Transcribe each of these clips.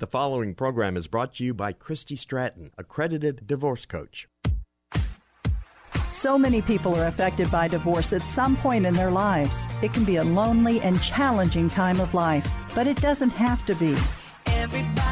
The following program is brought to you by Christy Stratton, accredited divorce coach. So many people are affected by divorce at some point in their lives. It can be a lonely and challenging time of life, but it doesn't have to be. Everybody's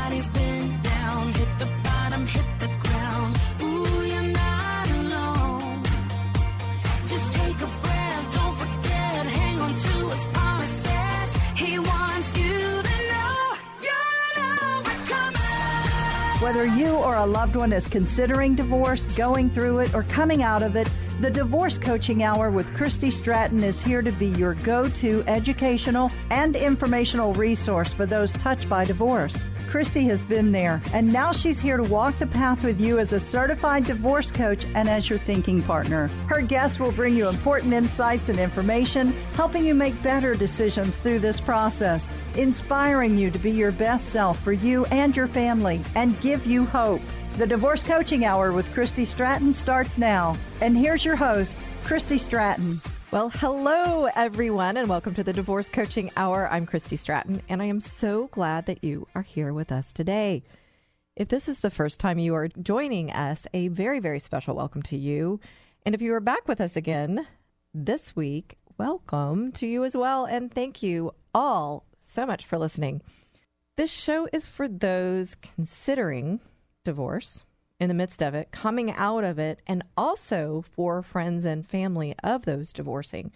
Whether you or a loved one is considering divorce, going through it, or coming out of it, the Divorce Coaching Hour with Christy Stratton is here to be your go to educational and informational resource for those touched by divorce. Christy has been there, and now she's here to walk the path with you as a certified divorce coach and as your thinking partner. Her guests will bring you important insights and information, helping you make better decisions through this process, inspiring you to be your best self for you and your family, and give you hope. The Divorce Coaching Hour with Christy Stratton starts now. And here's your host, Christy Stratton. Well, hello, everyone, and welcome to the Divorce Coaching Hour. I'm Christy Stratton, and I am so glad that you are here with us today. If this is the first time you are joining us, a very, very special welcome to you. And if you are back with us again this week, welcome to you as well. And thank you all so much for listening. This show is for those considering divorce in the midst of it, coming out of it, and also for friends and family of those divorcing,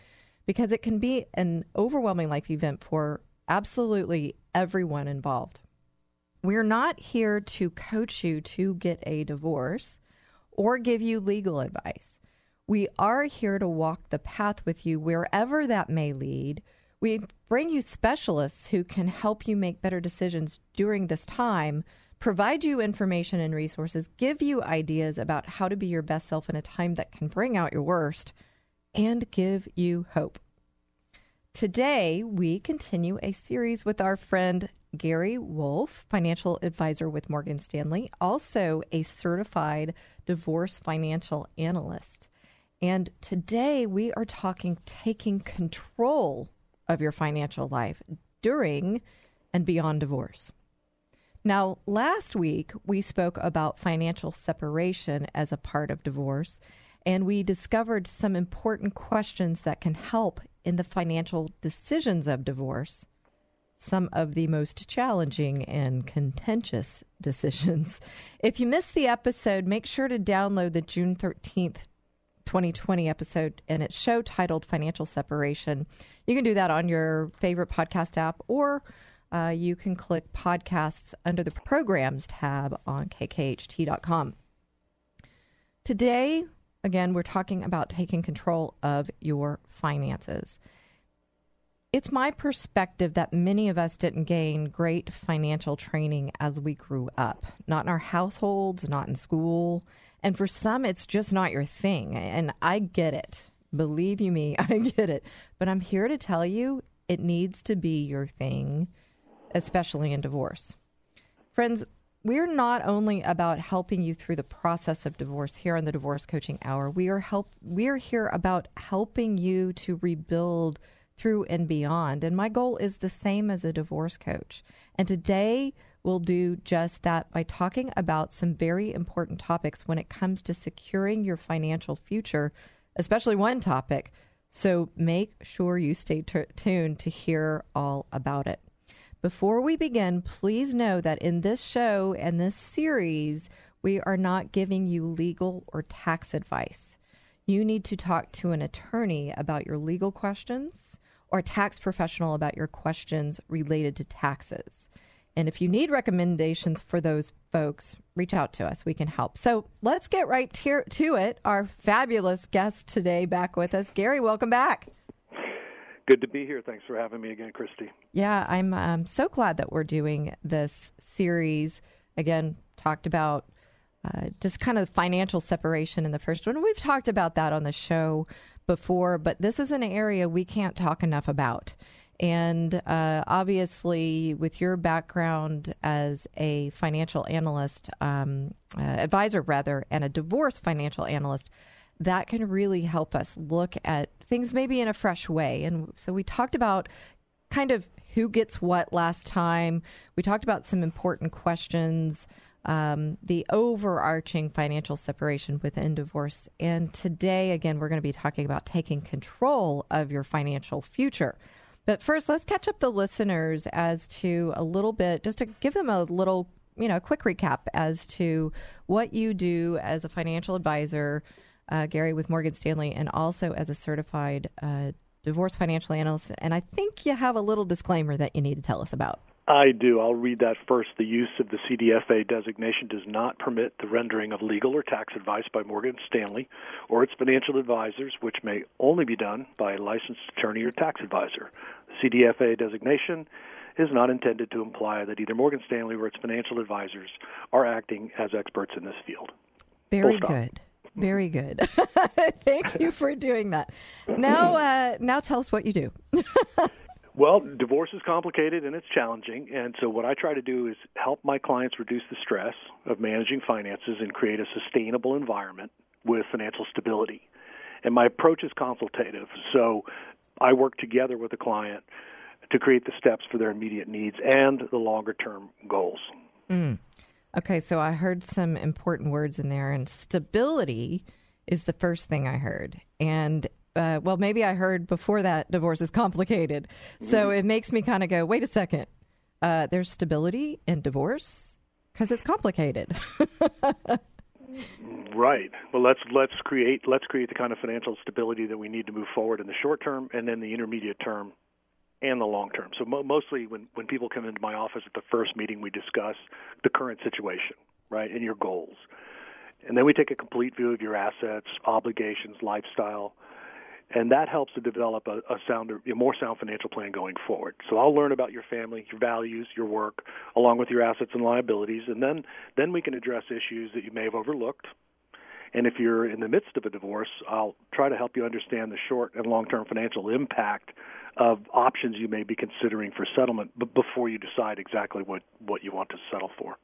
because it can be an overwhelming life event for absolutely everyone involved. We're not here to coach you to get a divorce or give you legal advice. We are here to walk the path with you wherever that may lead. We bring you specialists who can help you make better decisions during this time provide you information and resources, give you ideas about how to be your best self in a time that can bring out your worst, and give you hope. Today, we continue a series with our friend Gary Wulf, financial advisor with Morgan Stanley, also a certified divorce financial analyst. And today, we are talking taking control of your financial life during and beyond divorce. Now, last week we spoke about financial separation as a part of divorce, and we discovered some important questions that can help in the financial decisions of divorce. Some of the most challenging and contentious decisions. If you missed the episode, make sure to download the June 13th, 2020 episode, and it's show titled Financial Separation. You can do that on your favorite podcast app or uh, you can click podcasts under the programs tab on kkht.com. Today, again, we're talking about taking control of your finances. It's my perspective that many of us didn't gain great financial training as we grew up, not in our households, not in school. And for some, it's just not your thing. And I get it. Believe you me, I get it. But I'm here to tell you it needs to be your thing especially in divorce. Friends, we're not only about helping you through the process of divorce here on the Divorce Coaching Hour. We are help we are here about helping you to rebuild through and beyond. And my goal is the same as a divorce coach. And today we'll do just that by talking about some very important topics when it comes to securing your financial future, especially one topic. So make sure you stay t- tuned to hear all about it. Before we begin, please know that in this show and this series, we are not giving you legal or tax advice. You need to talk to an attorney about your legal questions or a tax professional about your questions related to taxes. And if you need recommendations for those folks, reach out to us. We can help. So let's get right to, to it. Our fabulous guest today back with us. Gary, welcome back. Good to be here. Thanks for having me again, Christy. Yeah, I'm um, so glad that we're doing this series. Again, talked about uh, just kind of financial separation in the first one. We've talked about that on the show before, but this is an area we can't talk enough about. And uh, obviously, with your background as a financial analyst, um, uh, advisor rather, and a divorce financial analyst, that can really help us look at things maybe in a fresh way. And so we talked about kind of who gets what last time. We talked about some important questions, um, the overarching financial separation within divorce. And today, again, we're going to be talking about taking control of your financial future. But first, let's catch up the listeners as to a little bit, just to give them a little, you know, quick recap as to what you do as a financial advisor, uh, Gary, with Morgan Stanley, and also as a certified uh, divorce financial analyst. And I think you have a little disclaimer that you need to tell us about. I do. I'll read that first. The use of the CDFA designation does not permit the rendering of legal or tax advice by Morgan Stanley or its financial advisors, which may only be done by a licensed attorney or tax advisor. The CDFA designation is not intended to imply that either Morgan Stanley or its financial advisors are acting as experts in this field. Very good. Very good. Thank you for doing that. Now, uh, now tell us what you do. Well, divorce is complicated and it's challenging, and so what I try to do is help my clients reduce the stress of managing finances and create a sustainable environment with financial stability. And my approach is consultative, so I work together with the client to create the steps for their immediate needs and the longer term goals. Okay, so I heard some important words in there, and stability is the first thing I heard. And uh, well, maybe I heard before that divorce is complicated. So it makes me kind of go, wait a second. Uh, there's stability in divorce because it's complicated. Right. Well, let's let's create let's create the kind of financial stability that we need to move forward in the short term and then the intermediate term and the long term. So mo- mostly when when people come into my office at the first meeting, we discuss the current situation, right, and your goals, and then we take a complete view of your assets, obligations, lifestyle. And that helps to develop a, a sounder, a more sound financial plan going forward. So I'll learn about your family, your values, your work, along with your assets and liabilities, and then then we can address issues that you may have overlooked, and if you're in the midst of a divorce, I'll try to help you understand the short and long term financial impact of options you may be considering for settlement b- before you decide exactly what, what you want to settle for.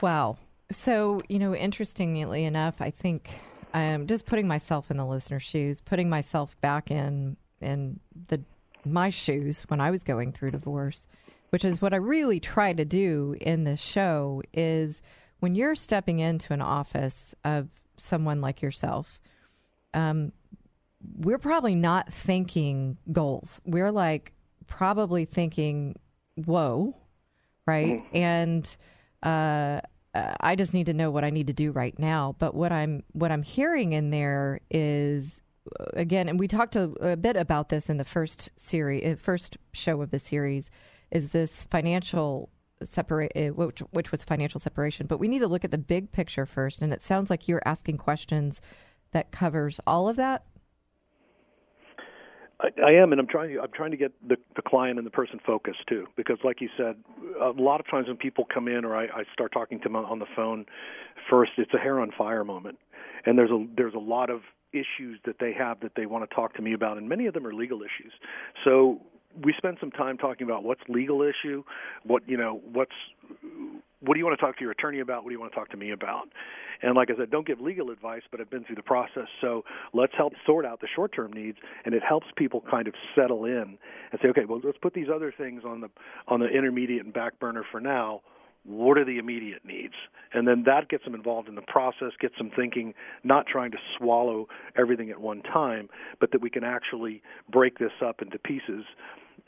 Wow. So, you know, interestingly enough, I think um, just putting myself in the listener's shoes, putting myself back in in the my shoes when I was going through divorce, which is what I really try to do in this show, is when you're stepping into an office of someone like yourself, um, we're probably not thinking goals. We're like probably thinking, "Whoa," right? And uh, uh, I just need to know what I need to do right now. But what I'm what I'm hearing in there is uh, again, and we talked a, a bit about this in the first series, uh, first show of the series, is this financial separate, uh, which, which was financial separation. But we need to look at the big picture first. And it sounds like you're asking questions that covers all of that. I, am, and I'm trying. I'm trying to get the, the client and the person focused too, because, like you said, a lot of times when people come in or I, I start talking to them on the phone, first it's a hair on fire moment, and there's a there's a lot of issues that they have that they want to talk to me about, and many of them are legal issues. So we spend some time talking about what's legal issue, what you know, what's what do you want to talk to your attorney about? What do you want to talk to me about? And like I said, don't give legal advice, but I've been through the process. So let's help sort out the short term needs, and it helps people kind of settle in and say, okay, well, let's put these other things on the on the intermediate and back burner for now. What are the immediate needs? And then that gets them involved in the process, gets them thinking, not trying to swallow everything at one time, but that we can actually break this up into pieces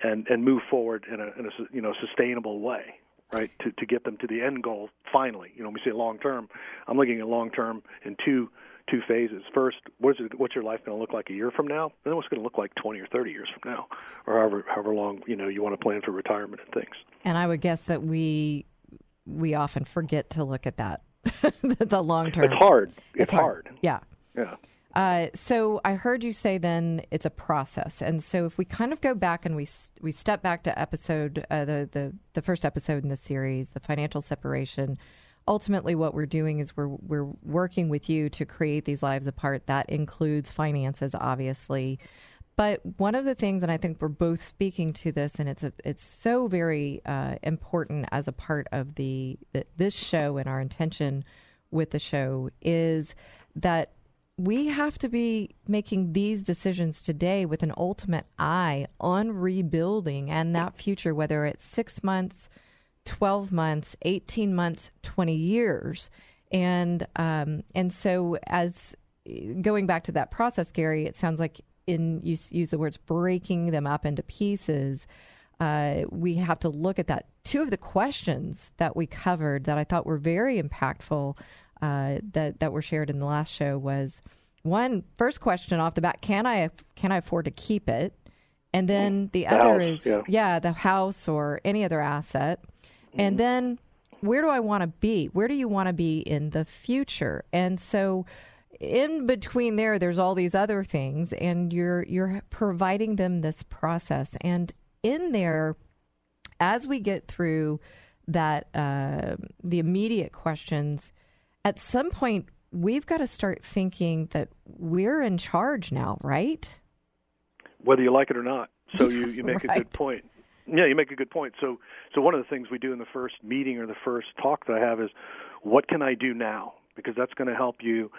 and and move forward in a, in a you know sustainable way right to to get them to the end goal finally. You know when we say long term i'm looking at long term in two two phases. First what's it, what's your life going to look like a year from now? And then what's going to look like 20 or 30 years from now? Or however however long you know you want to plan for retirement and things. And I would guess that we we often forget to look at that, the long term. it's hard. It's, hard. Yeah. yeah Uh, so I heard you say then it's a process, and so if we kind of go back and we we step back to episode uh, the the the first episode in the series, the financial separation. Ultimately, what we're doing is we're we're working with you to create these lives apart. That includes finances, obviously. But one of the things, and I think we're both speaking to this, and it's a, it's so very uh, important as a part of the, the this show and our intention with the show is that we have to be making these decisions today with an ultimate eye on rebuilding and that future, whether it's six months, 12 months, 18 months, 20 years. And, um, and so as going back to that process, Gary, it sounds like in you use the words breaking them up into pieces. Uh, we have to look at that. Two of the questions that we covered that I thought were very impactful uh, that that were shared in the last show was one first question off the bat: Can I can I afford to keep it? And then the, The other house, is yeah. the house or any other asset. And then where do I want to be? Where do you want to be in the future? And so in between there there's all these other things and you're you're providing them this process and in there as we get through that uh, the immediate questions at some point we've got to start thinking that we're in charge now right whether you like it or not. So you, you make a good point. Yeah, you make a good point. So so one of the things we do in the first meeting or the first talk that I have is what can I do now? Because that's going to help you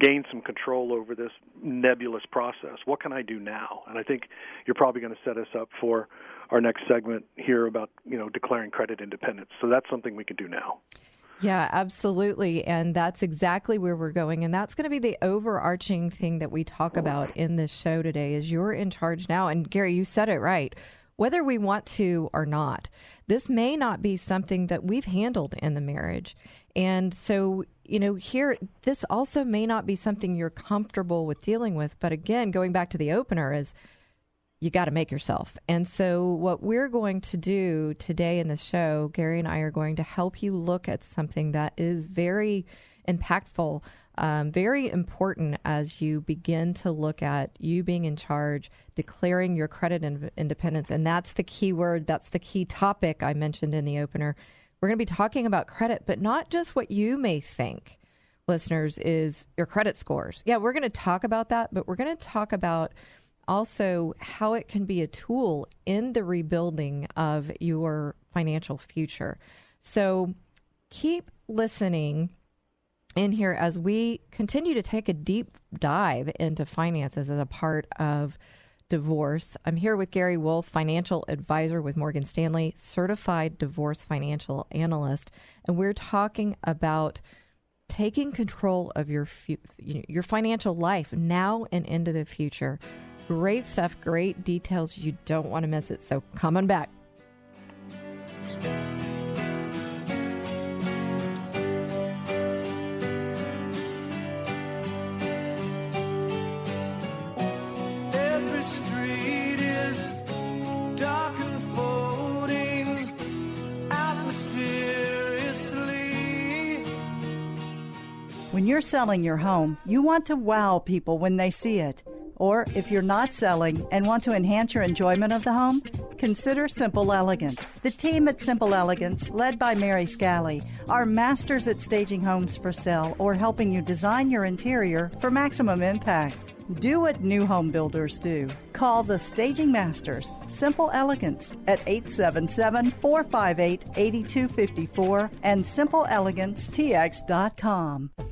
gain some control over this nebulous process. What can I do now? And I think you're probably going to set us up for our next segment here about, you know, declaring credit independence. So that's something we can do now. Yeah, absolutely. And that's exactly where we're going. And that's going to be the overarching thing that we talk about in this show today is you're in charge now. And Gary, you said it right. Whether we want to or not, this may not be something that we've handled in the marriage. And so, you know, here, this also may not be something you're comfortable with dealing with. But again, going back to the opener is you got to make yourself. And so, what we're going to do today in the show, Gary and I are going to help you look at something that is very impactful, um, very important as you begin to look at you being in charge, declaring your credit in- independence. And that's the key word, that's the key topic I mentioned in the opener. We're going to be talking about credit, but not just what you may think listeners is your credit scores. Yeah, we're going to talk about that, but we're going to talk about also how it can be a tool in the rebuilding of your financial future. So keep listening in here as we continue to take a deep dive into finances as a part of divorce. I'm here with Gary Wulf, financial advisor with Morgan Stanley, certified divorce financial analyst, and we're talking about taking control of your fu- your financial life now and into the future. Great stuff, great details. You don't want to miss it. So come on back. When you're selling your home, you want to wow people when they see it. Or if you're not selling and want to enhance your enjoyment of the home, consider Simple Elegance. The team at Simple Elegance, led by Mary Scally, are masters at staging homes for sale or helping you design your interior for maximum impact. Do what new home builders do. Call the Staging Masters, Simple Elegance, at 877 458 8254 and simpleelegancetx.com.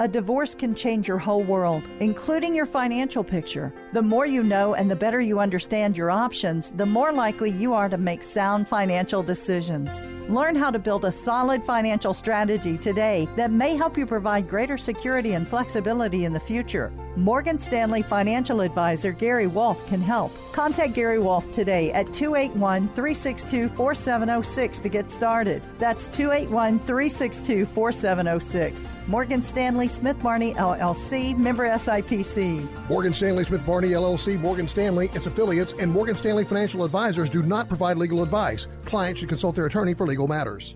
A divorce can change your whole world, including your financial picture. The more you know and the better you understand your options, the more likely you are to make sound financial decisions. Learn how to build a solid financial strategy today that may help you provide greater security and flexibility in the future. Morgan Stanley financial advisor Gary Wulf can help. Contact Gary Wulf today at 281 362 4706 to get started. That's 281 362 4706. Morgan Stanley Smith Barney LLC, member SIPC. Morgan Stanley Smith Barney LLC, Morgan Stanley, its affiliates, and Morgan Stanley Financial Advisors do not provide legal advice. Clients should consult their attorney for legal matters.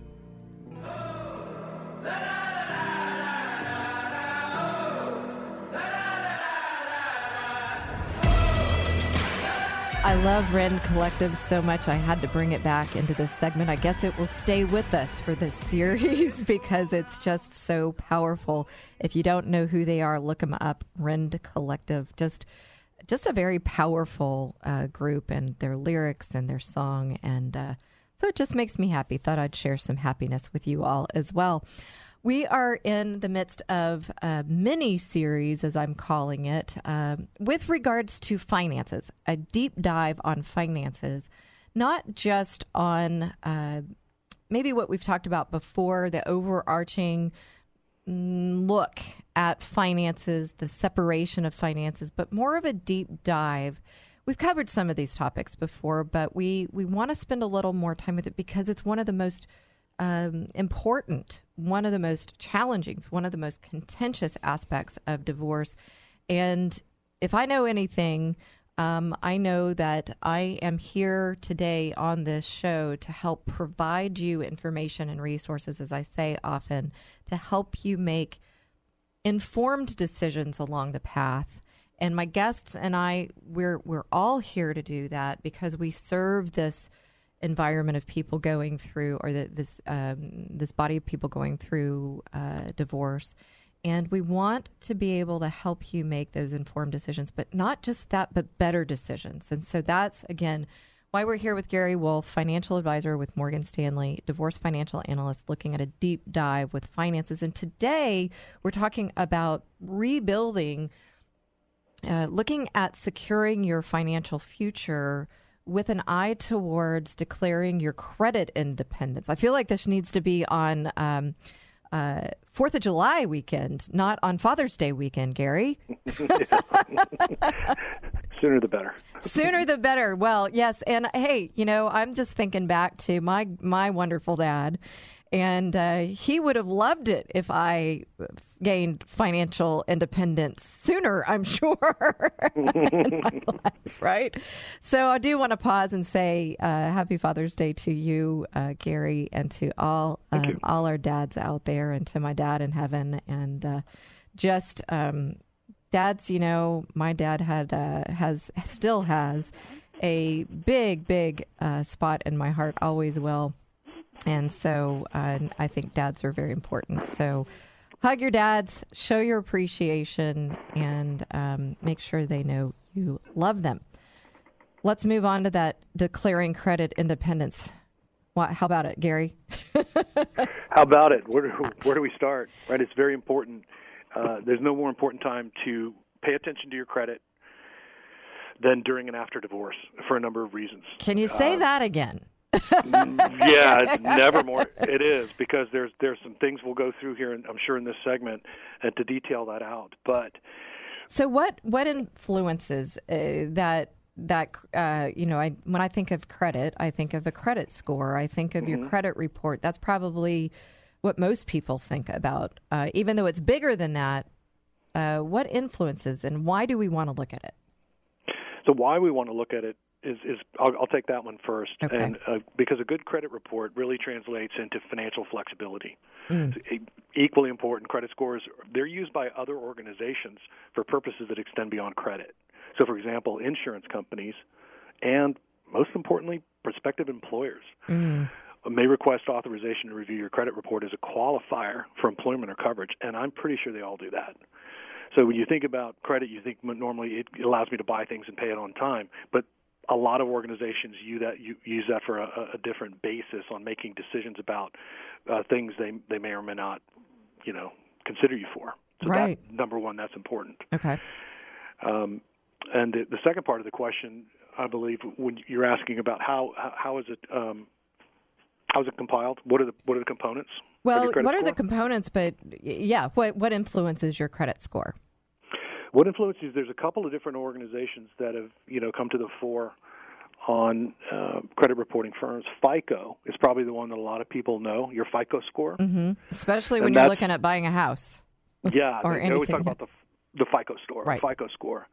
I love Rend Collective so much, I had to bring it back into this segment. I guess it will stay with us for this series because it's just so powerful. If you don't know who they are, look them up. Rend Collective, just just a very powerful uh, group, and their lyrics and their song, and uh, so it just makes me happy. Thought I'd share some happiness with you all as well. We are in the midst of a mini series, as I'm calling it, um, with regards to finances, a deep dive on finances, not just on uh, maybe what we've talked about before, the overarching mm, look at finances, the separation of finances, but more of a deep dive. We've covered some of these topics before, but we, we want to spend a little more time with it because it's one of the most um, important, one of the most challenging, one of the most contentious aspects of divorce. And if I know anything, um, I know that I am here today on this show to help provide you information and resources, as I say often, to help you make informed decisions along the path. And my guests and I, we're we're all here to do that because we serve this environment of people going through, or the, this um, this body of people going through uh, divorce, and we want to be able to help you make those informed decisions, but not just that, but better decisions. And so that's again why we're here with Gary Wulf, financial advisor with Morgan Stanley, divorce financial analyst, looking at a deep dive with finances. And today we're talking about rebuilding. Uh, looking at securing your financial future with an eye towards declaring your credit independence. I feel like this needs to be on um, uh, Fourth of July weekend, not on Father's Day weekend, Gary. Sooner the better. Sooner the better. Well, yes, and hey, you know, I'm just thinking back to my my wonderful dad, and uh, he would have loved it if I gained financial independence sooner. I'm sure, in my life, right? So I do want to pause and say uh, Happy Father's Day to you, uh, Gary, and to all um, all our dads out there, and to my dad in heaven, and uh, just. Um, dads, you know, my dad had uh, has still has a big, big uh, spot in my heart. Always will, and so uh, I think dads are very important. So hug your dads, show your appreciation, and um, make sure they know you love them. Let's move on to that declaring credit independence. What, how about it, Gary? How about it? Where, where do we start? Right, it's very important. Uh, there's no more important time to pay attention to your credit than during and after divorce for a number of reasons. Can you say that again? Yeah, never more. It is because there's there's some things we'll go through here, and I'm sure in this segment, and to detail that out. But So what what influences uh, that that uh, you know I when I think of credit, I think of a credit score. I think of your Mhm. credit report. That's probably what most people think about, uh, even though it's bigger than that. Uh, what influences and why do we want to look at it? So why we want to look at it is is I'll, I'll take that one first, Okay. and uh, because a good credit report really translates into financial flexibility. Mm. Equally important, credit scores they're used by other organizations for purposes that extend beyond credit. So, for example, insurance companies, and most importantly, prospective employers Mm. may request authorization to review your credit report as a qualifier for employment or coverage, and I'm pretty sure they all do that. So when you think about credit, you think normally it allows me to buy things and pay it on time, but a lot of organizations use that use that for a, a different basis on making decisions about uh, things they they may or may not, you know, consider you for. So Right. that number one, that's important. Okay. Um, and the, the second part of the question, I believe, when you're asking about how how, is it um, how is it compiled? What are the what are the components? Well, what are the components? But yeah, what what influences your credit score? What influences? There's a couple of different organizations that have you know come to the fore on uh, credit reporting firms. FICO is probably the one that a lot of people know. Your FICO score. hmm Especially And when you're looking at buying a house. Yeah, Or they, they always talk about the the FICO score, Right. FICO score.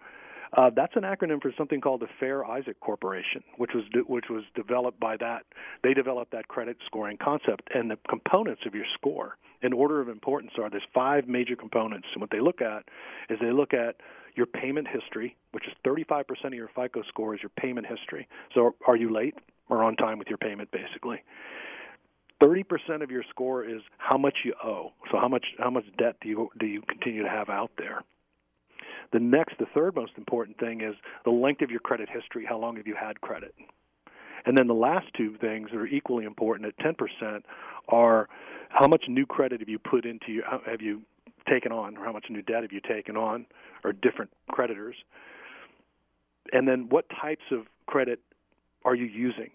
Uh, that's an acronym for something called the Fair Isaac Corporation, which was de- which was developed by that. They developed that credit scoring concept and the components of your score. In order of importance, are there's five major components, and what they look at is they look at your payment history, which is 35% of your FICO score is your payment history. So, are you late or on time with your payment, basically? 30% of your score is how much you owe. So how much how much debt do you do you continue to have out there? The next, the third most important thing is the length of your credit history. How long have you had credit? And then the last two things that are equally important at 10% are how much new credit have you put into how- have you taken on, or how much new debt have you taken on, or different creditors. And then what types of credit are you using?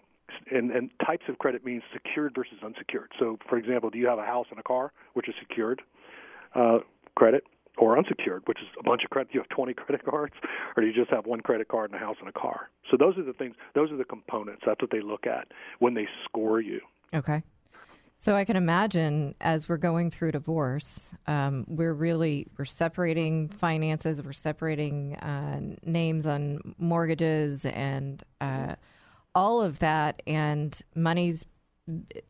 And, and types of credit means secured versus unsecured. So, for example, do you have a house and a car, which is secured uh, credit, or unsecured, which is a bunch of credit? Do you have 20 credit cards, or do you just have one credit card and a house and a car? So, those are the things. Those are the components. That's what they look at when they score you. Okay. So I can imagine as we're going through divorce, um, we're really we're separating finances, we're separating uh, names on mortgages and uh, all of that, and money's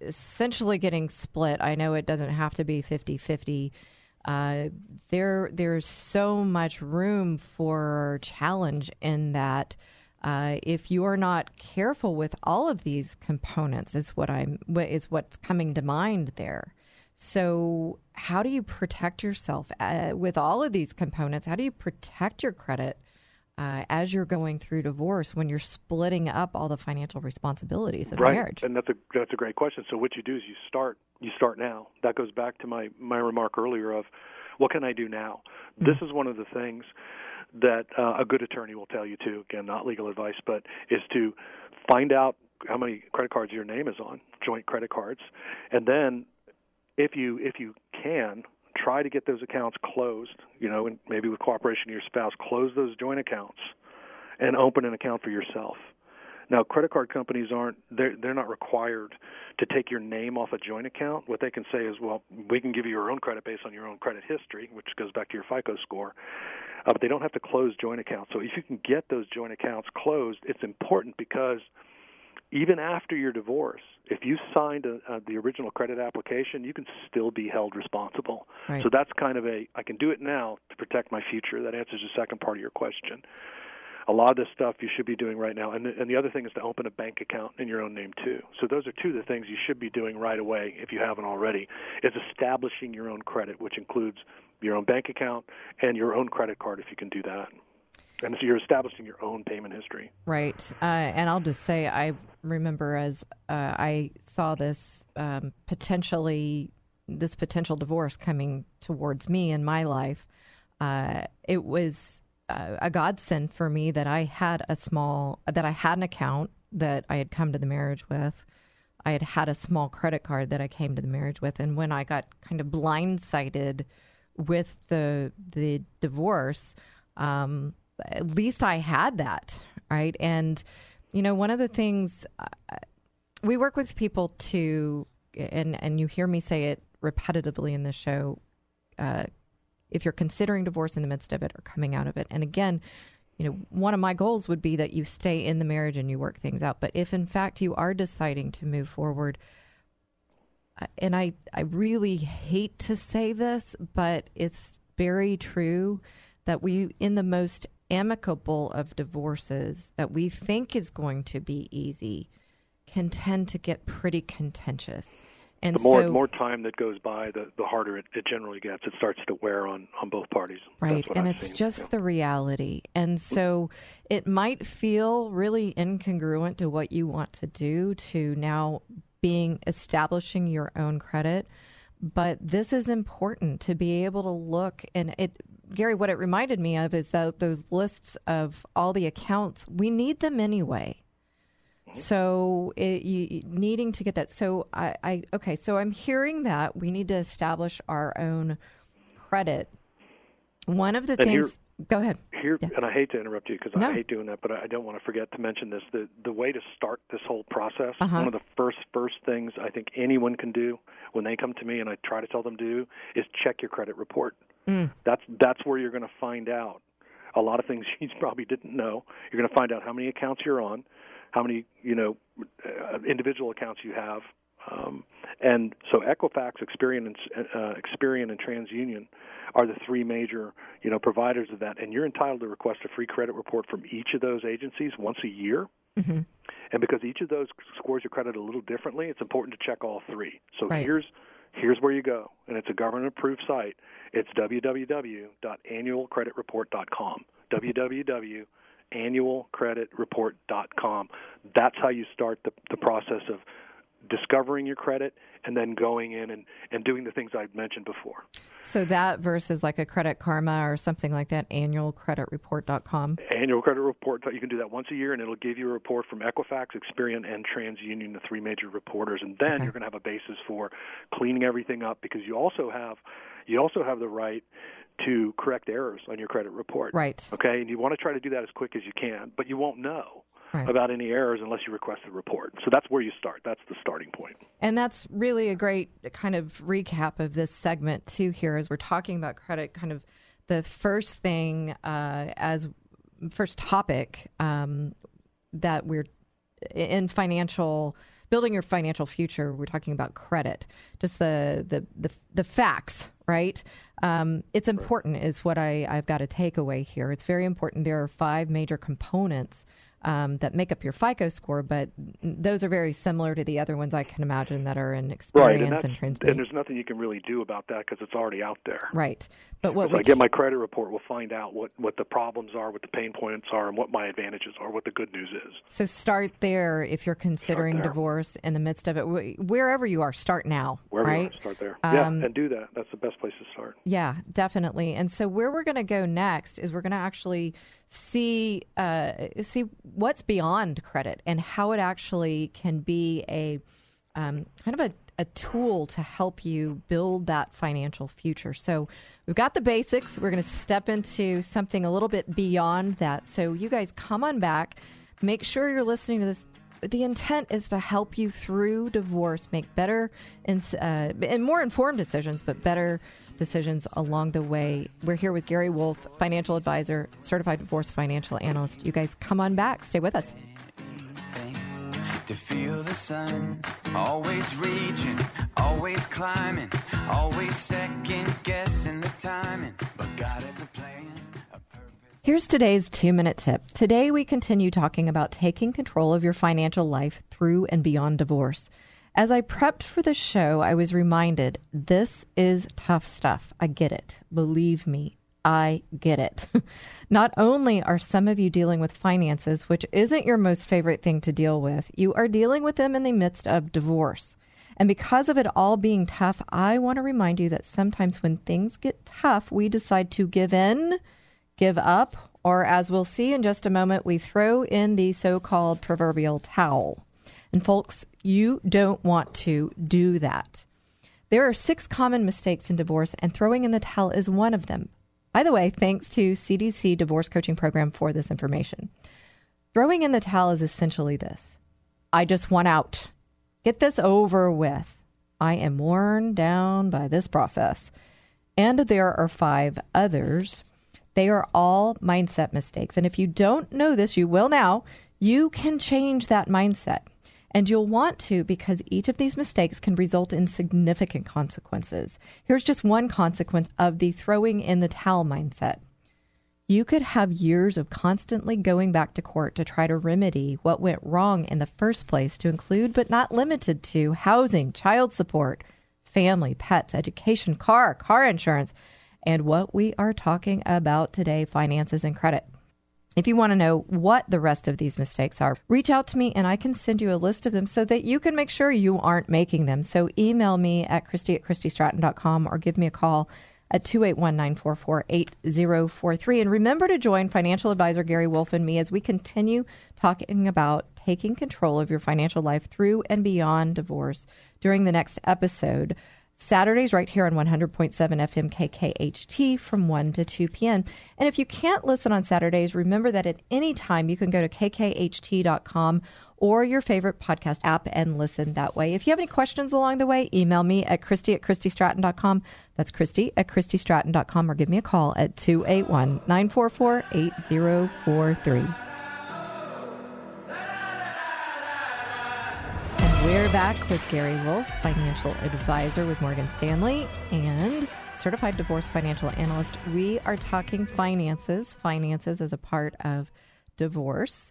essentially getting split. I know it doesn't have to be 50-50. Uh, there, there's so much room for challenge in that. Uh, if you are not careful with all of these components, is what I'm what is what's coming to mind there. So, how do you protect yourself uh, with all of these components? How do you protect your credit uh, as you're going through divorce when you're splitting up all the financial responsibilities of right. marriage? And that's a that's a great question. So what you do is you start you start now. That goes back to my my remark earlier of what can I do now? This is one of the things that uh, a good attorney will tell you too. Again, not legal advice, but is to find out how many credit cards your name is on, joint credit cards, and then if you if you can try to get those accounts closed, you know, and maybe with cooperation of your spouse, close those joint accounts and open an account for yourself. Now, credit card companies aren't they're they're not required to take your name off a joint account. What they can say is, well, we can give you your own credit based on your own credit history, which goes back to your FICO score. Uh, but they don't have to close joint accounts. So if you can get those joint accounts closed, it's important because even after your divorce, if you signed a, uh, the original credit application, you can still be held responsible. Right. So that's kind of a I can do it now to protect my future. That answers the second part of your question. A lot of this stuff you should be doing right now, and the, and the other thing is to open a bank account in your own name too. So those are two of the things you should be doing right away if you haven't already. Is establishing your own credit, which includes your own bank account and your own credit card if you can do that. And so you're establishing your own payment history. Right. Uh, and I'll just say, I remember as uh, I saw this um, potentially, this potential divorce coming towards me in my life, uh, it was uh, a godsend for me that I had a small, that I had an account that I had come to the marriage with. I had had a small credit card that I came to the marriage with. And when I got kind of blindsided with the the divorce, um, at least I had that, right? And you know, one of the things uh, we work with people to, and and you hear me say it repetitively in this show. Uh, if you're considering divorce in the midst of it or coming out of it, and again, you know, one of my goals would be that you stay in the marriage and you work things out. But if in fact you are deciding to move forward, and I, I really hate to say this, but it's very true that we, in the most amicable of divorces that we think is going to be easy, can tend to get pretty contentious. And the more so, more time that goes by, the the harder it, it generally gets. It starts to wear on on both parties. Right. And I've it's seen. just Yeah. the reality. And so it might feel really incongruent to what you want to do to now being establishing your own credit. But this is important to be able to look and it Gary, what it reminded me of is that those lists of all the accounts, we need them anyway. Mm-hmm. So it, you, needing to get that. So I, I okay. So I'm hearing that we need to establish our own credit. One of the And things. Go ahead. Here, and I hate to interrupt you because No. I hate doing that, but I I don't want to forget to mention this. The the way to start this whole process, Uh-huh. one of the first first things I think anyone can do when they come to me, and I try to tell them to do, is check your credit report. Mm. That's that's where you're going to find out a lot of things you probably didn't know. You're going to find out how many accounts you're on, how many you know uh, individual accounts you have, um, and so Equifax, Experian, and uh, Experian, and TransUnion are the three major you know providers of that. And you're entitled to request a free credit report from each of those agencies once a year. Mm-hmm. And because each of those scores your credit a little differently, it's important to check all three. So Right. here's here's where you go, and it's a government approved site. It's www.annualcreditreport.com. www.annualcreditreport.com. That's how you start the the process of discovering your credit and then going in and, and doing the things I've mentioned before. So that versus like a Credit Karma or something like that, annualcreditreport.com. Annual credit report, you can do that once a year, and it'll give you a report from Equifax, Experian, and TransUnion, the three major reporters. And then Okay. you're going to have a basis for cleaning everything up because you also have you also have the right to correct errors on your credit report. Right. Okay, and you want to try to do that as quick as you can, but you won't know Right. about any errors unless you request a report. So that's where you start. That's the starting point. And that's really a great kind of recap of this segment, too, here, as we're talking about credit. Kind of the first thing, uh, as first topic um, that we're in financial building your financial future we're talking about credit just the the the, the facts right um, it's important is what I, i've got a takeaway here it's very important there are five major components um, that make up your FICO score, but those are very similar to the other ones I can imagine that are in Right, experience and, that's, and and there's nothing you can really do about that because it's already out there. Right, but what we I get my credit report, we'll find out what, what the problems are, what the pain points are, and what my advantages are, what the good news is. So start there if you're considering divorce in the midst of it. Wherever you are, start now. Wherever right? you are, start there. yeah, Um, and do that. That's the best place to start. Yeah, definitely. And so where we're going to go next is we're going to actually see uh, see what's beyond credit and how it actually can be a um, kind of a, a tool to help you build that financial future. So we've got the basics. We're going to step into something a little bit beyond that. So you guys come on back. Make sure you're listening to this the intent is to help you through divorce make better and, uh, and more informed decisions, but better decisions along the way. We're here with Gary Wulf, financial advisor, certified divorce financial analyst. You guys come on back. Stay with us. to feel the sun. Always reaching, always climbing, always second guessing the timing. But God has a plan. Here's today's two minute tip. Today, we continue talking about taking control of your financial life through and beyond divorce. As I prepped for the show, I was reminded this is tough stuff. I get it. Believe me, I get it. Not only are some of you dealing with finances, which isn't your most favorite thing to deal with, you are dealing with them in the midst of divorce. And because of it all being tough, I want to remind you that sometimes when things get tough, we decide to give in give up, or as we'll see in just a moment, we throw in the so called proverbial towel. And folks, you don't want to do that. There are six common mistakes in divorce, and throwing in the towel is one of them. By the way, thanks to CDC Divorce Coaching Program for this information. Throwing in the towel is essentially this I just want out. Get this over with. I am worn down by this process. And there are five others They are all mindset mistakes. And if you don't know this, you will now. You can change that mindset. And you'll want to because each of these mistakes can result in significant consequences. Here's just one consequence of the throwing in the towel mindset. You could have years of constantly going back to court to try to remedy what went wrong in the first place, to include but not limited to housing, child support, family, pets, education, car, car insurance, and what we are talking about today finances and credit. If you want to know what the rest of these mistakes are, reach out to me and I can send you a list of them so that you can make sure you aren't making them. So email me at Christy at ChristyStratton.com or give me a call at 281-944-8043. And remember to join financial advisor Gary Wulf and me as we continue talking about taking control of your financial life through and beyond divorce during the next episode. Saturdays right here on 100.7 FM KKHT from 1 to 2 p.m. And if you can't listen on Saturdays, remember that at any time you can go to kkht.com or your favorite podcast app and listen that way. If you have any questions along the way, email me at Christy at ChristyStratton.com. That's Christy at ChristyStratton.com or give me a call at 281 944 8043. We're back with Gary Wulf, financial advisor with Morgan Stanley and certified divorce financial analyst. We are talking finances, finances as a part of divorce.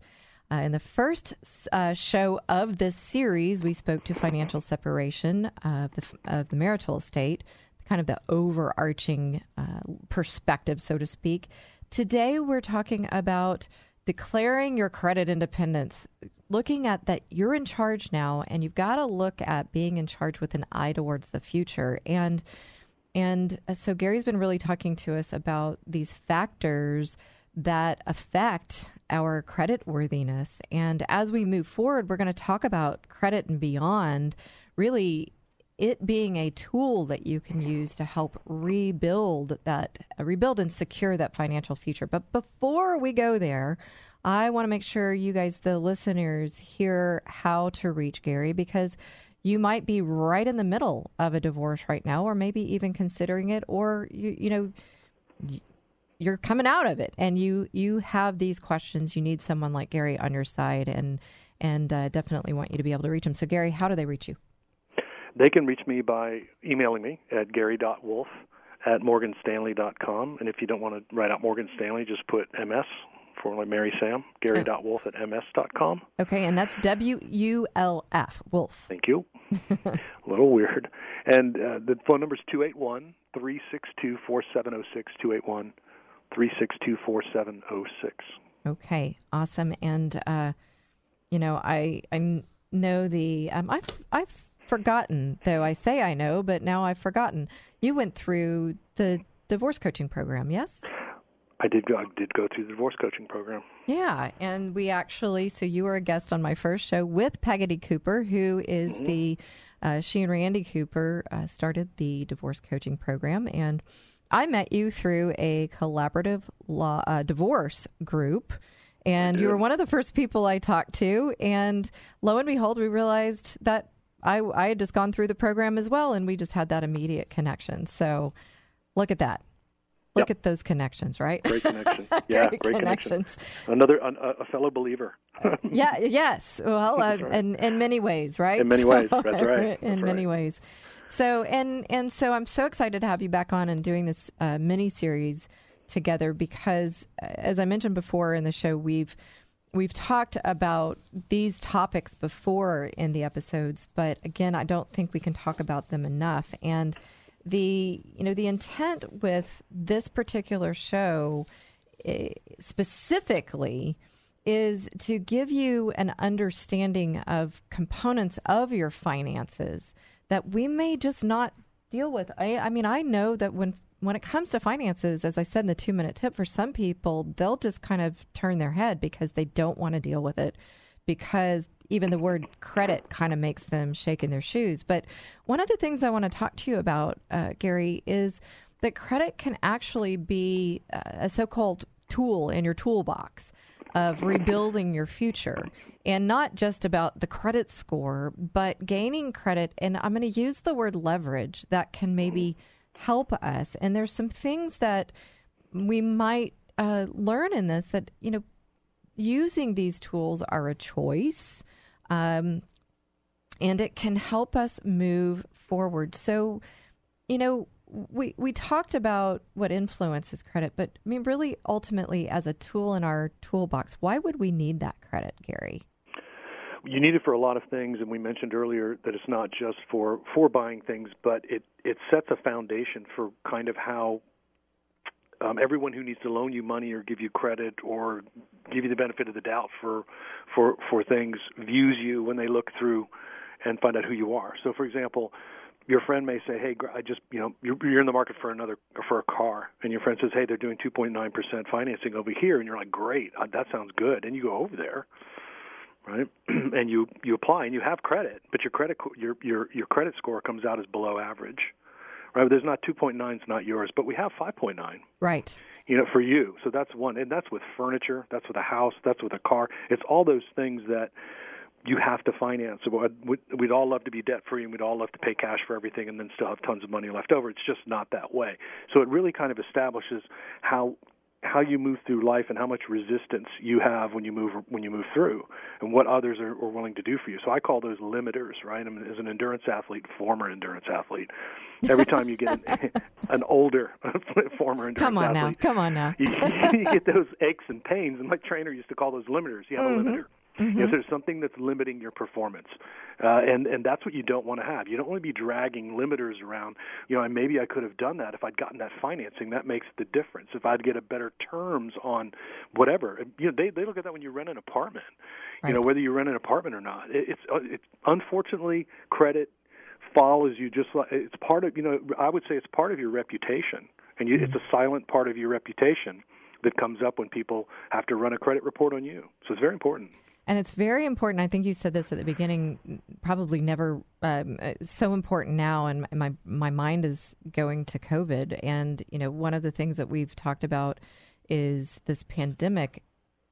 Uh, in the first uh, show of this series, we spoke to financial separation of the, of the marital estate, kind of the overarching uh, perspective, so to speak. Today, we're talking about declaring your credit independence, looking at that you're in charge now, and you've got to look at being in charge with an eye towards the future. And and uh, so Gary's been really talking to us about these factors that affect our credit worthiness. And as we move forward, we're going to talk about credit and beyond, really it being a tool that you can use to help rebuild that uh, rebuild and secure that financial future. But before we go there, I want to make sure you guys the listeners hear how to reach Gary because you might be right in the middle of a divorce right now or maybe even considering it or you you know you're coming out of it and you you have these questions. You need someone like gary on your side and and uh, definitely want you to be able to reach him. So gary how do they reach you They can reach me by emailing me at gary.wulf at morganstanley.com. And if you don't want to write out Morgan Stanley, just put MS for like Mary Sam, gary.wulf at ms.com. okay and that's w-u-l-f wolf Thank you. A little weird. And uh, the phone number is 281 362 4706. 281 362 4706. okay awesome and uh you know i i know the um i've i've forgotten though i say i know but now i've forgotten you went through the divorce coaching program yes I did go, I did go through the divorce coaching program. Yeah, and we actually, so you were a guest on my first show with Pegotty Cooper, who is the, uh, she and Randy Cooper uh, started the divorce coaching program. And I met you through a collaborative law uh, divorce group. And you were one of the first people I talked to. And lo and behold, we realized that I, I had just gone through the program as well. And we just had that immediate connection. So look at that. Look at those connections, right? Great connection. Yeah, Great great, connection. connections. Another an, a, fellow believer. yeah, yes. Well, uh, right. in in many ways, right? In many ways, that's right, in that's many right. ways. So and and so I'm so excited to have you back on and doing this uh, mini series together because, uh, as I mentioned before in the show, we've we've talked about these topics before in the episodes, but again, I don't think we can talk about them enough. And the you know the intent with this particular show eh, specifically is to give you an understanding of components of your finances that we may just not deal with. I, I mean, I know that when when it comes to finances, as I said in the two minute tip, for some people, they'll just kind of turn their head because they don't want to deal with it because even the word credit kind of makes them shake in their shoes. But one of the things I want to talk to you about, uh, Gary, is that credit can actually be uh, a so called tool in your toolbox of rebuilding your future and not just about the credit score, but gaining credit. And I'm going to use the word leverage that can maybe help us. And there's some things that we might uh, learn in this that you know using these tools are a choice, um, and it can help us move forward. So, you know, we we talked about what influences credit, but I mean, really, ultimately, as a tool in our toolbox, why would we need that credit, Gary? You need it for a lot of things and we mentioned earlier that it's not just for for buying things but it it sets a foundation for kind of how um, everyone who needs to loan you money or give you credit or give you the benefit of the doubt for for for things views you when they look through and find out who you are. So, for example, your friend may say, "Hey, I just you know you're, you're in the market for another for a car," and your friend says, "Hey, they're doing 2.9 percent financing over here," and you're like, "Great, uh, that sounds good," and you go over there, right? and you you apply and you have credit, but your credit your your your credit score comes out as below average right? There's not 2.9 is not yours, but we have 5.9. Right. You know, for you. So that's one, and that's with furniture, that's with a house, that's with a car. It's all those things that you have to finance. So we'd, we'd all love to be debt free, and we'd all love to pay cash for everything, and then still have tons of money left over. It's just not that way. So it really kind of establishes how how you move through life and how much resistance you have when you move when you move through and what others are, are willing to do for you. So I call those limiters, right? I mean, as an endurance athlete, former endurance athlete, every time you get an, an older former endurance Come on athlete, now. Come on now. you, you get those aches and pains, and my trainer used to call those limiters. You have Mhm. a limiter. Mhm. If there's something that's limiting your performance, uh, and and that's what you don't want to have. You don't want to be dragging limiters around. You know, and maybe I could have done that if I'd gotten that financing. That makes the difference. If I'd get a better terms on whatever, you know, they they look at that when you rent an apartment. You know, whether you rent an apartment or not. It, it's uh, it's unfortunately credit follows you just like it's part of you know I would say it's part of your reputation, and you, it's a silent part of your reputation that comes up when people have to run a credit report on you. So it's very important. And it's very important. I think you said this at the beginning. Probably never um, uh, so important now, and my my mind is going to COVID. And you know, one of the things that we've talked about is this pandemic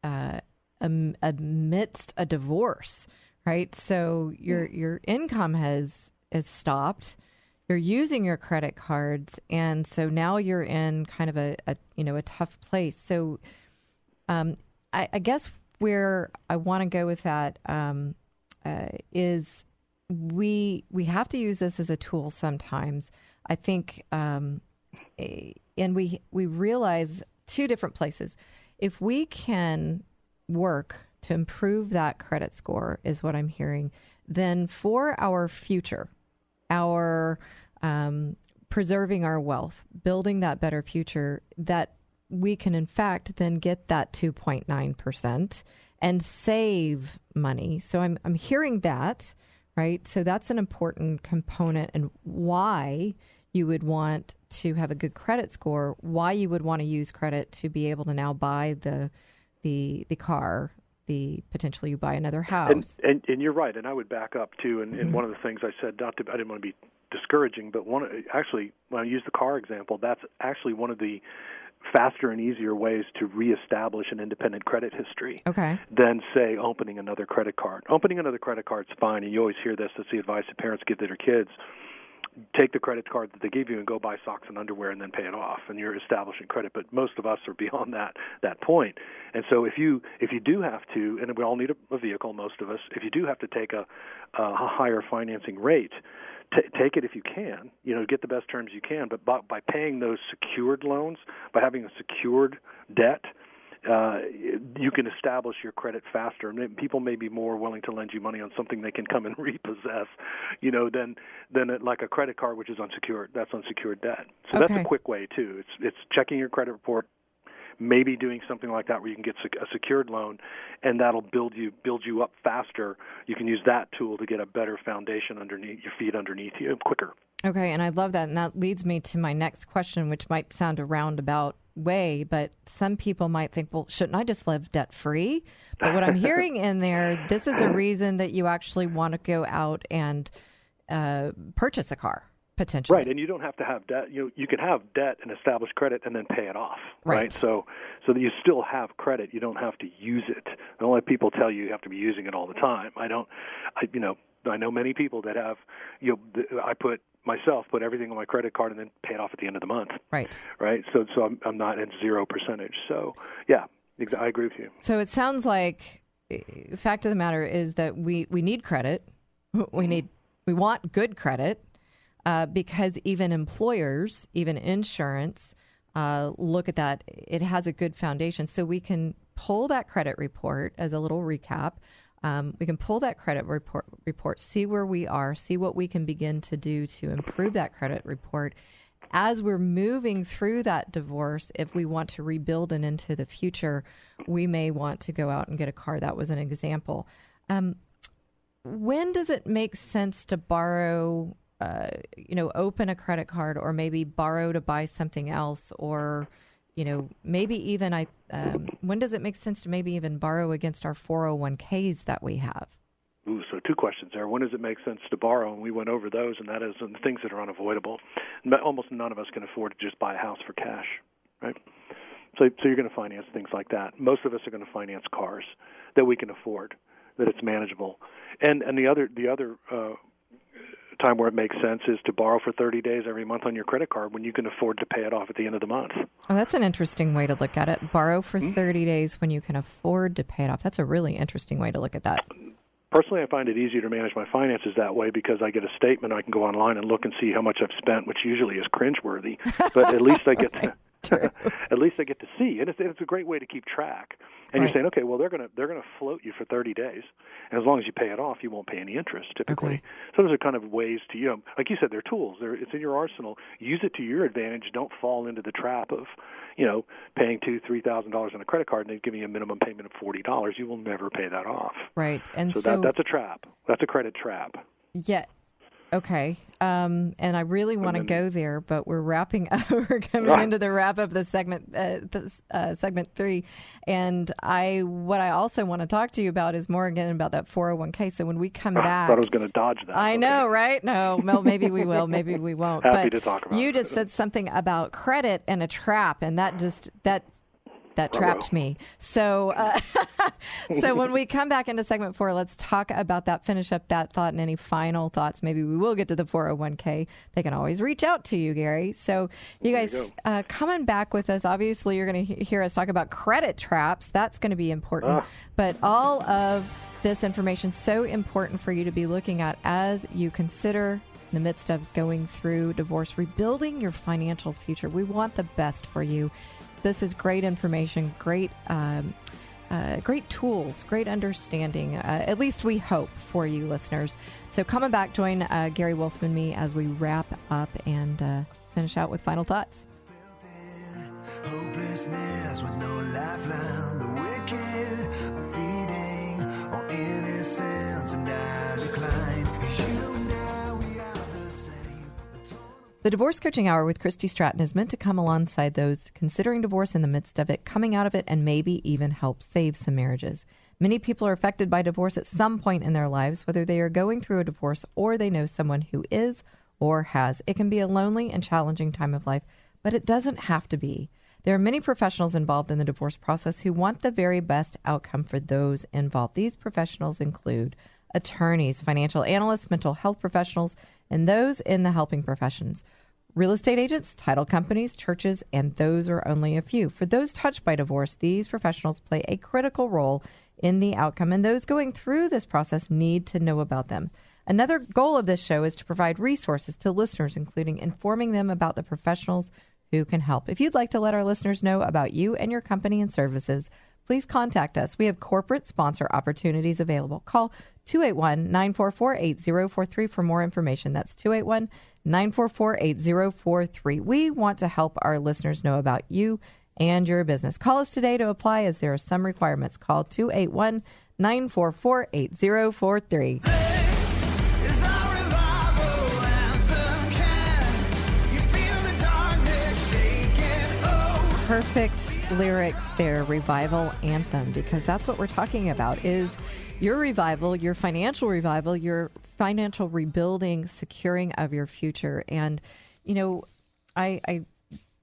uh, am, amidst a divorce, right? So your your income has has stopped. You're using your credit cards, and so now you're in kind of a, a you know a tough place. So um, I, I guess where I want to go with that um, uh, is we we have to use this as a tool sometimes. I think, um, and we we realize two different places. If we can work to improve that credit score, is what I'm hearing. Then for our future, our um, preserving our wealth, building that better future, that we can in fact then get that 2.9% and save money. So I'm I'm hearing that, right? So that's an important component and why you would want to have a good credit score, why you would want to use credit to be able to now buy the the the car, the potentially you buy another house. And, and and you're right. And I would back up too. And, and mm-hmm. one of the things I said, not to, I didn't want to be discouraging, but one actually when I use the car example, that's actually one of the faster and easier ways to reestablish an independent credit history Okay. than say opening another credit card. Opening another credit card's fine, and you always hear this. That's the advice that parents give to their kids. Take the credit card that they give you and go buy socks and underwear and then pay it off, and you're establishing credit. But most of us are beyond that that point. And so if you if you do have to, and we all need a, a vehicle, most of us, if you do have to take a, a higher financing rate, t- take it if you can. You know, get the best terms you can. But by, by paying those secured loans, by having a secured debt, uh, you can establish your credit faster, and people may be more willing to lend you money on something they can come and repossess, you know, than than it, like a credit card which is unsecured. That's unsecured debt. So that's a quick way too. It's it's checking your credit report, maybe doing something like that where you can get a secured loan, and that'll build you build you up faster. You can use that tool to get a better foundation underneath your feet underneath you quicker. Okay, and I love that. And that leads me to my next question, which might sound a roundabout way, but some people might think, well, shouldn't I just live debt free? But what I'm hearing in there, this is a reason that you actually want to go out and uh, purchase a car, potentially. Right, and you don't have to have debt. You you can have debt and establish credit and then pay it off. Right. So so that you still have credit. You don't have to use it. Don't let people tell you you have to be using it all the time. I don't. I you know I know many people that have, you know, I put myself put everything on my credit card and then pay it off at the end of the month. Right. Right. So so I'm I'm not at zero percentage. So yeah, I agree with you. So it sounds like uh, fact of the matter is that we we need credit. We need we want good credit uh, because even employers, even insurance, uh, look at that. It has a good foundation, so we can pull that credit report as a little recap. Um, we can pull that credit report, report, see where we are, see what we can begin to do to improve that credit report. As we're moving through that divorce, if we want to rebuild and into the future, we may want to go out and get a car. That was an example. Um, when does it make sense to borrow, uh, you know, open a credit card or maybe borrow to buy something else or, you know, maybe even I, um, when does it make sense to maybe even borrow against our 401ks that we have? Ooh, so two questions there. When does it make sense to borrow? And we went over those, and that is the things that are unavoidable. Almost none of us can afford to just buy a house for cash, right? So, so you're going to finance things like that. Most of us are going to finance cars that we can afford, that it's manageable. And and the other the other uh, time where it makes sense is to borrow for 30 days every month on your credit card when you can afford to pay it off at the end of the month. Oh, that's an interesting way to look at it. Borrow for hmm? 30 days when you can afford to pay it off. That's a really interesting way to look at that. Personally, I find it easier to manage my finances that way because I get a statement. I can go online and look and see how much I've spent, which usually is cringeworthy. But at least I get to at least they get to see, and it's, it's a great way to keep track. And Right. you're saying, okay, well, they're gonna they're gonna float you for 30 days, and as long as you pay it off, you won't pay any interest typically. So those are kind of ways to you know, like you said, they're tools. They're it's in your arsenal. Use it to your advantage. Don't fall into the trap of, you know, paying two three thousand dollars on a credit card and they're giving you a minimum payment of forty dollars. You will never pay that off. Right. And so, so, that that's a trap. That's a credit trap. yeah. Okay. Um, and I really want to go there, but we're wrapping up. we're coming Right. into the wrap of the segment, uh, this, uh, segment three. And I, what I also want to talk to you about is more again about that 401k. So when we come I back, thought I was going to dodge that. I know, right? No, well, maybe we will, maybe we won't. Happy but to talk about you it. just said something about credit and a trap, and that just that that trapped me. So, uh, so when we come back into segment four, let's talk about that. Finish up that thought and any final thoughts. Maybe we will get to the 401k. They can always reach out to you, Gary. So, you There you guys uh, coming back with us. Obviously, you're going to hear us talk about credit traps. That's going to be important. Ah. But all of this information so important for you to be looking at as you consider in the midst of going through divorce, rebuilding your financial future. We want the best for you. This is great information, great, um, uh, great tools, great understanding. Uh, at least we hope for you, listeners. So, coming back, join uh, Gary Wulf and me as we wrap up and uh, finish out with final thoughts. The Divorce Coaching Hour with Christy Stratton is meant to come alongside those considering divorce in the midst of it, coming out of it, and maybe even help save some marriages. Many people are affected by divorce at some point in their lives, whether they are going through a divorce or they know someone who is or has. It can be a lonely and challenging time of life, but it doesn't have to be. There are many professionals involved in the divorce process who want the very best outcome for those involved. These professionals include attorneys, financial analysts, mental health professionals, and those in the helping professions. Real estate agents, title companies, churches, and those are only a few. For those touched by divorce, these professionals play a critical role in the outcome, and those going through this process need to know about them. Another goal of this show is to provide resources to listeners, including informing them about the professionals who can help. If you'd like to let our listeners know about you and your company and services, please contact us. We have corporate sponsor opportunities available. Call 281 944 8043 for more information. That's 281 944 8043. We want to help our listeners know about you and your business. Call us today to apply as there are some requirements. Call 281 944 8043. Is our revival anthem? Can you feel the darkness shaking? Oh. perfect lyrics there revival anthem because that's what we're talking about is your revival your financial revival your financial rebuilding securing of your future and you know i i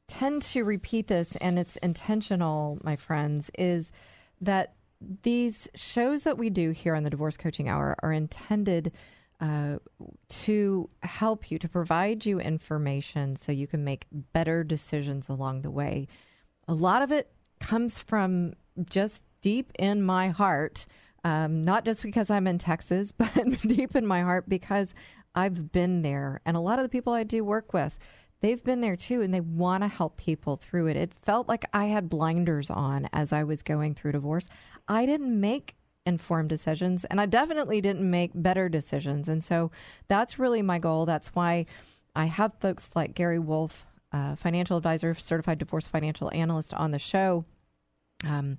tend to repeat this and it's intentional my friends is that these shows that we do here on the divorce coaching hour are intended uh, to help you, to provide you information so you can make better decisions along the way. A lot of it comes from just deep in my heart, um, not just because I'm in Texas, but deep in my heart because I've been there. And a lot of the people I do work with, they've been there too, and they want to help people through it. It felt like I had blinders on as I was going through divorce. I didn't make informed decisions, and I definitely didn't make better decisions. And so that's really my goal. That's why I have folks like Gary Wulf, uh, financial advisor, certified divorce financial analyst, on the show um,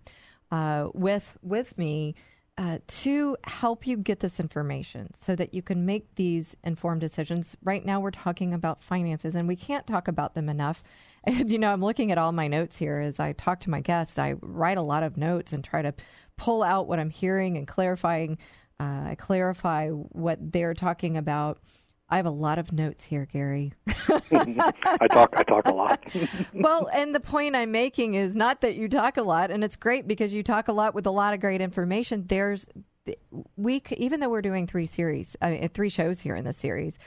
uh, with with me uh, to help you get this information so that you can make these informed decisions. Right now, we're talking about finances, and we can't talk about them enough. And you know, I'm looking at all my notes here as I talk to my guests. I write a lot of notes and try to pull out what I'm hearing and clarifying. Uh, I clarify what they're talking about. I have a lot of notes here, Gary. I talk. I talk a lot. well, and the point I'm making is not that you talk a lot, and it's great because you talk a lot with a lot of great information. There's we even though we're doing three series, I mean, three shows here in the series,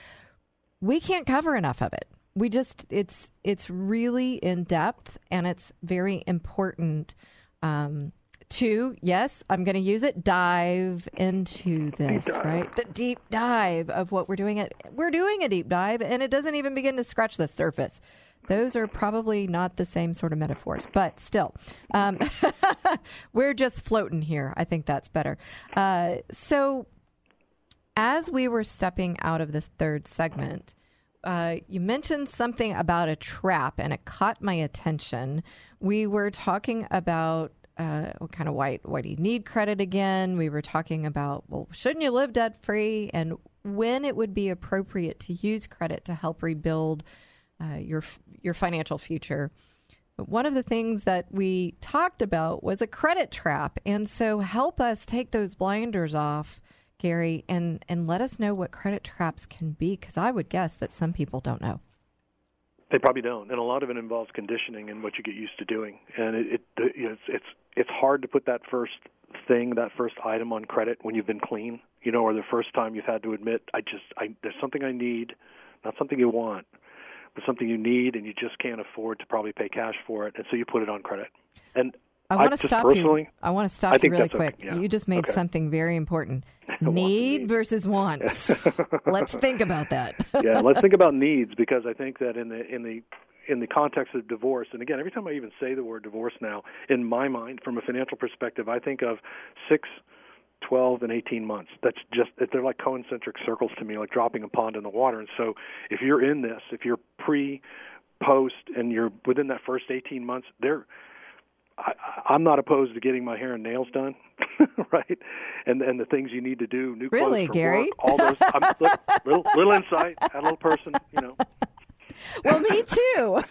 we can't cover enough of it. We just it's it's really in depth and it's very important. Um, to yes, I'm going to use it. Dive into this, right? The deep dive of what we're doing. It we're doing a deep dive, and it doesn't even begin to scratch the surface. Those are probably not the same sort of metaphors, but still, um, we're just floating here. I think that's better. Uh, so, as we were stepping out of this third segment, uh, you mentioned something about a trap, and it caught my attention. We were talking about uh, what kind of why why do you need credit again? We were talking about well, shouldn't you live debt free, and when it would be appropriate to use credit to help rebuild uh, your your financial future. But one of the things that we talked about was a credit trap, and so help us take those blinders off, Gary, and and let us know what credit traps can be, because I would guess that some people don't know. They probably don't, and a lot of it involves conditioning and what you get used to doing. And it, it it's it's it's hard to put that first thing, that first item on credit when you've been clean, you know, or the first time you've had to admit, I just, I there's something I need, not something you want, but something you need, and you just can't afford to probably pay cash for it, and so you put it on credit. And I want to stop you. I want to stop you really quick. yeah. You just made Okay. something very important. Need versus want. Let's think about that. yeah, let's think about needs because I think that in the in the in the context of divorce, and again, every time I even say the word divorce now, in my mind, from a financial perspective, I think of six, twelve, and 18 months. That's just, they're like concentric circles to me, like dropping a pond in the water. And so if you're in this, if you're pre, post, and you're within that first 18 months, they're, I, I'm not opposed to getting my hair and nails done, right? And and the things you need to do, new Really, clothes for Gary? work, all those. I'm, little, little insight, a little person, you know. Well, me too.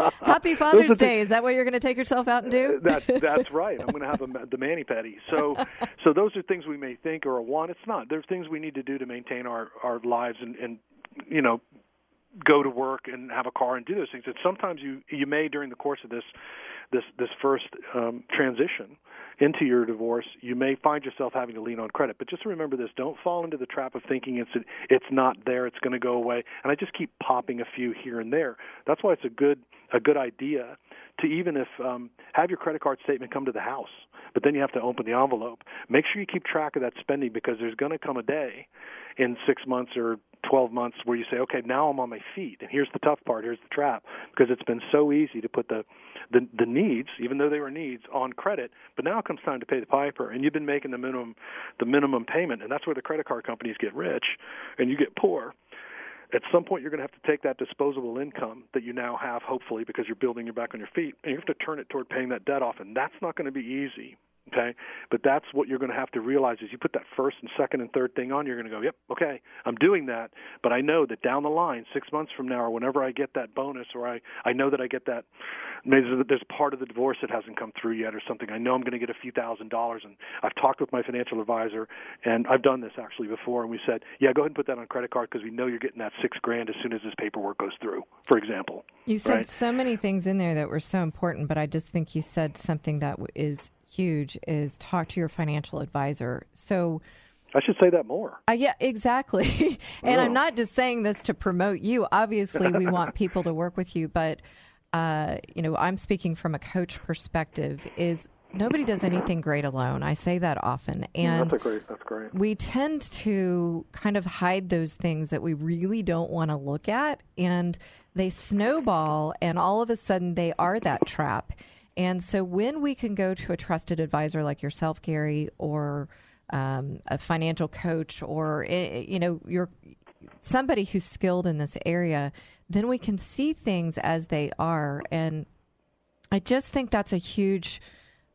Happy Father's Day. Is that what you're going to take yourself out and do? That that's right. I'm going to have a, the mani pedi. So so those are things we may think or want. It's not. There's things we need to do to maintain our our lives and and you know go to work and have a car and do those things. And sometimes you you may during the course of this this this first um, transition into your divorce, you may find yourself having to lean on credit. But just remember this: don't fall into the trap of thinking it's it's not there, it's going to go away. And I just keep popping a few here and there. That's why it's a good a good idea to even if um, have your credit card statement come to the house, but then you have to open the envelope. Make sure you keep track of that spending because there's going to come a day in six months or 12 months where you say, okay, now I'm on my feet. And here's the tough part. Here's the trap because it's been so easy to put the, the, the needs, even though they were needs, on credit. But now comes time to pay the piper and you've been making the minimum, the minimum payment. And that's where the credit card companies get rich and you get poor at some point you're going to have to take that disposable income that you now have hopefully because you're building your back on your feet and you have to turn it toward paying that debt off and that's not going to be easy okay but that's what you're going to have to realize is you put that first and second and third thing on you're going to go yep okay i'm doing that but i know that down the line six months from now or whenever i get that bonus or i i know that i get that maybe there's- there's part of the divorce that hasn't come through yet or something i know i'm going to get a few thousand dollars and i've talked with my financial advisor and i've done this actually before and we said yeah go ahead and put that on credit card because we know you're getting that six grand as soon as this paperwork goes through for example You said right? so many things in there that were so important, but I just think you said something that w- is huge is talk to your financial advisor. So I should say that more. Uh, yeah, exactly. and Oh. I'm not just saying this to promote you. Obviously, we want people to work with you, but uh, you know, I'm speaking from a coach perspective. Is nobody does anything great alone. I say that often, and that's a great. That's great. we tend to kind of hide those things that we really don't want to look at and they snowball and all of a sudden they are that trap and so when we can go to a trusted advisor like yourself gary or um, a financial coach or eh, you know you're somebody who's skilled in this area then we can see things as they are. And i just think that's a huge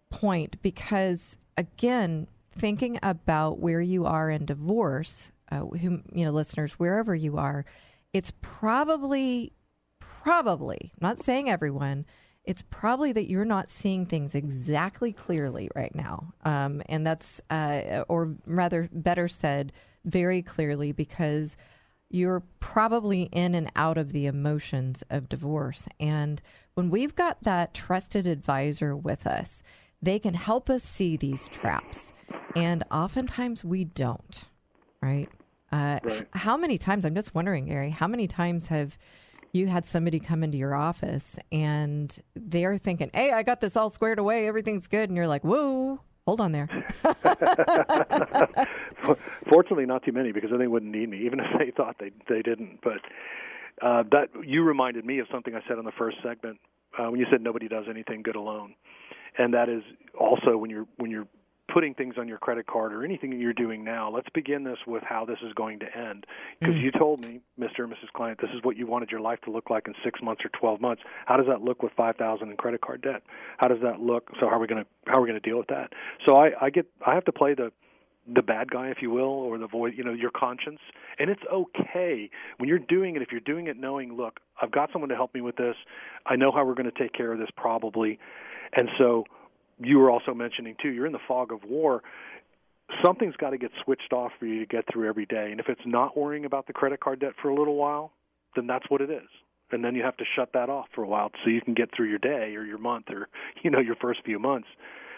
point because again thinking about where you are in divorce uh, you know listeners wherever you are it's probably probably I'm not saying everyone it's probably that you're not seeing things exactly clearly right now um, and that's uh, or rather better said very clearly because you're probably in and out of the emotions of divorce. And when we've got that trusted advisor with us, they can help us see these traps. And oftentimes we don't, right? Uh, Right. How many times, I'm just wondering, Gary, how many times have you had somebody come into your office and they're thinking, hey, I got this all squared away, everything's good. And you're like, whoa, hold on there. Fortunately, not too many because then they wouldn't need me, even if they thought they they didn't. But uh, that you reminded me of something I said in the first segment uh, when you said nobody does anything good alone, and that is also when you're when you're putting things on your credit card or anything that you're doing now. Let's begin this with how this is going to end because mm. you told me, Mr. and Mrs. Client, this is what you wanted your life to look like in six months or twelve months. How does that look with five thousand in credit card debt? How does that look? So how are we going to how are we going to deal with that? So I, I get I have to play the the bad guy, if you will, or the voice, you know, your conscience. And it's okay when you're doing it, if you're doing it knowing, look, I've got someone to help me with this. I know how we're going to take care of this probably. And so you were also mentioning, too, you're in the fog of war. Something's got to get switched off for you to get through every day. And if it's not worrying about the credit card debt for a little while, then that's what it is. And then you have to shut that off for a while so you can get through your day or your month or, you know, your first few months.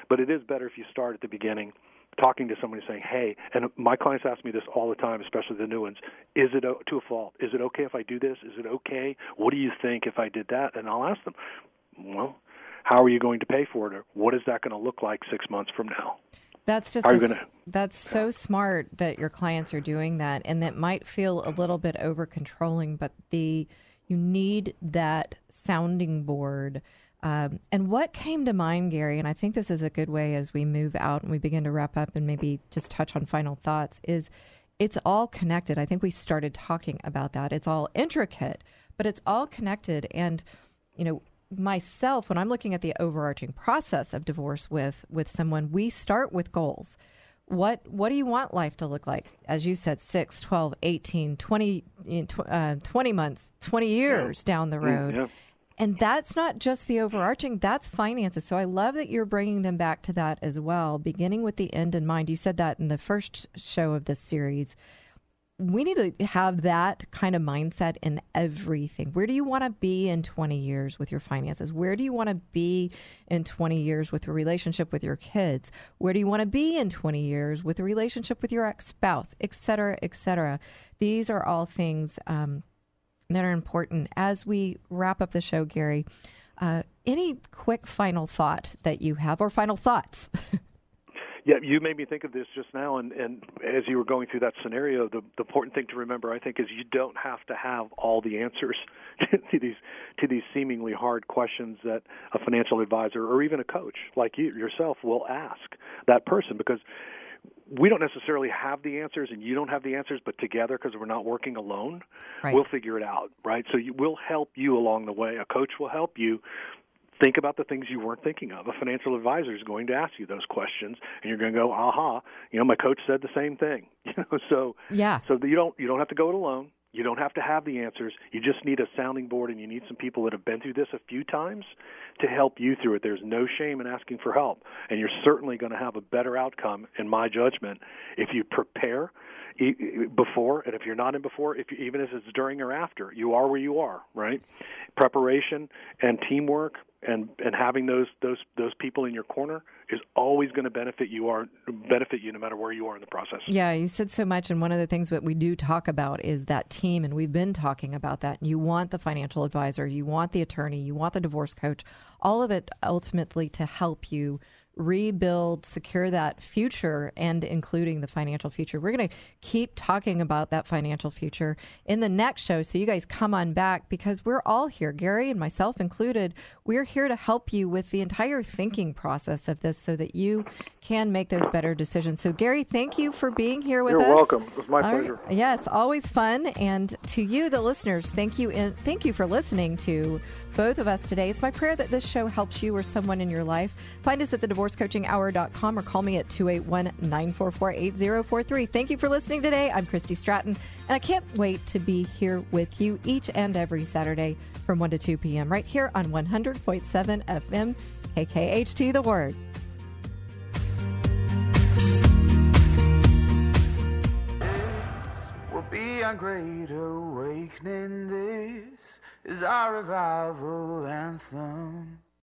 But it is better if you start at the beginning talking to somebody saying, "Hey," and my clients ask me this all the time, especially the new ones. Is it to a fault? Is it okay if I do this? Is it okay? What do you think if I did that? And I'll ask them, "Well, how are you going to pay for it? Or what is that going to look like six months from now?" That's just you gonna- that's so smart that your clients are doing that, and that might feel a little bit over controlling, but the you need that sounding board. Um, and what came to mind, Gary, and I think this is a good way as we move out and we begin to wrap up and maybe just touch on final thoughts is it's all connected. I think we started talking about that. It's all intricate, but it's all connected. And you know, myself when I'm looking at the overarching process of divorce with with someone, we start with goals. What what do you want life to look like? As you said, 6, 12, 18, 20, you know, tw- uh, 20 months, 20 years down the road. yeah. And that's not just the overarching, that's finances. So I love that you're bringing them back to that as well, beginning with the end in mind. You said that in the first show of this series. We need to have that kind of mindset in everything. Where do you want to be in 20 years with your finances? Where do you want to be in 20 years with your relationship with your kids? Where do you want to be in 20 years with a relationship with your ex spouse, et cetera, et cetera? These are all things um, that are important. As we wrap up the show, Gary, uh, any quick final thought that you have, or final thoughts? Yeah, you made me think of this just now, and, and as you were going through that scenario, the, the important thing to remember, I think, is you don't have to have all the answers to these to these seemingly hard questions that a financial advisor or even a coach like you yourself will ask that person because we don't necessarily have the answers and you don't have the answers but together because we're not working alone Right. we'll figure it out right so you, we'll help you along the way a coach will help you think about the things you weren't thinking of. A financial advisor is going to ask you those questions, and you're going to go, "Aha!" You know, my coach said the same thing. You know, so Yeah. so you don't you don't have to go it alone. You don't have to have the answers. You just need a sounding board, and you need some people that have been through this a few times to help you through it. There's no shame in asking for help, and you're certainly going to have a better outcome, in my judgment, if you prepare before, and if you're not in before, if you, even if it's during or after, you are where you are, right? Preparation and teamwork and and having those those those people in your corner is always going to benefit you are benefit you no matter where you are in the process. Yeah, you said so much, and one of the things that we do talk about is that team, and we've been talking about that. You want the financial advisor, you want the attorney, you want the divorce coach, all of it ultimately to help you rebuild, secure that future, and including the financial future. We're going to keep talking about that financial future in the next show. So you guys come on back because we're all here, Gary and myself included. We're here to help you with the entire thinking process of this so that you can make those better decisions. So, Gary, thank you for being here with us You're welcome. It was my All pleasure. right. Yes, always fun. And to you, the listeners, thank you. In, thank you for listening to both of us today. It's my prayer that this show helps you or someone in your life. Find us at thedivorcecoachinghour.com or call me at 281 944 8043. Thank you for listening today. I'm Christy Stratton, and I can't wait to be here with you each and every Saturday from 1 to 2 p.m. right here on 100.7 FM KKHT The Word. be great awakening. This is our revival anthem.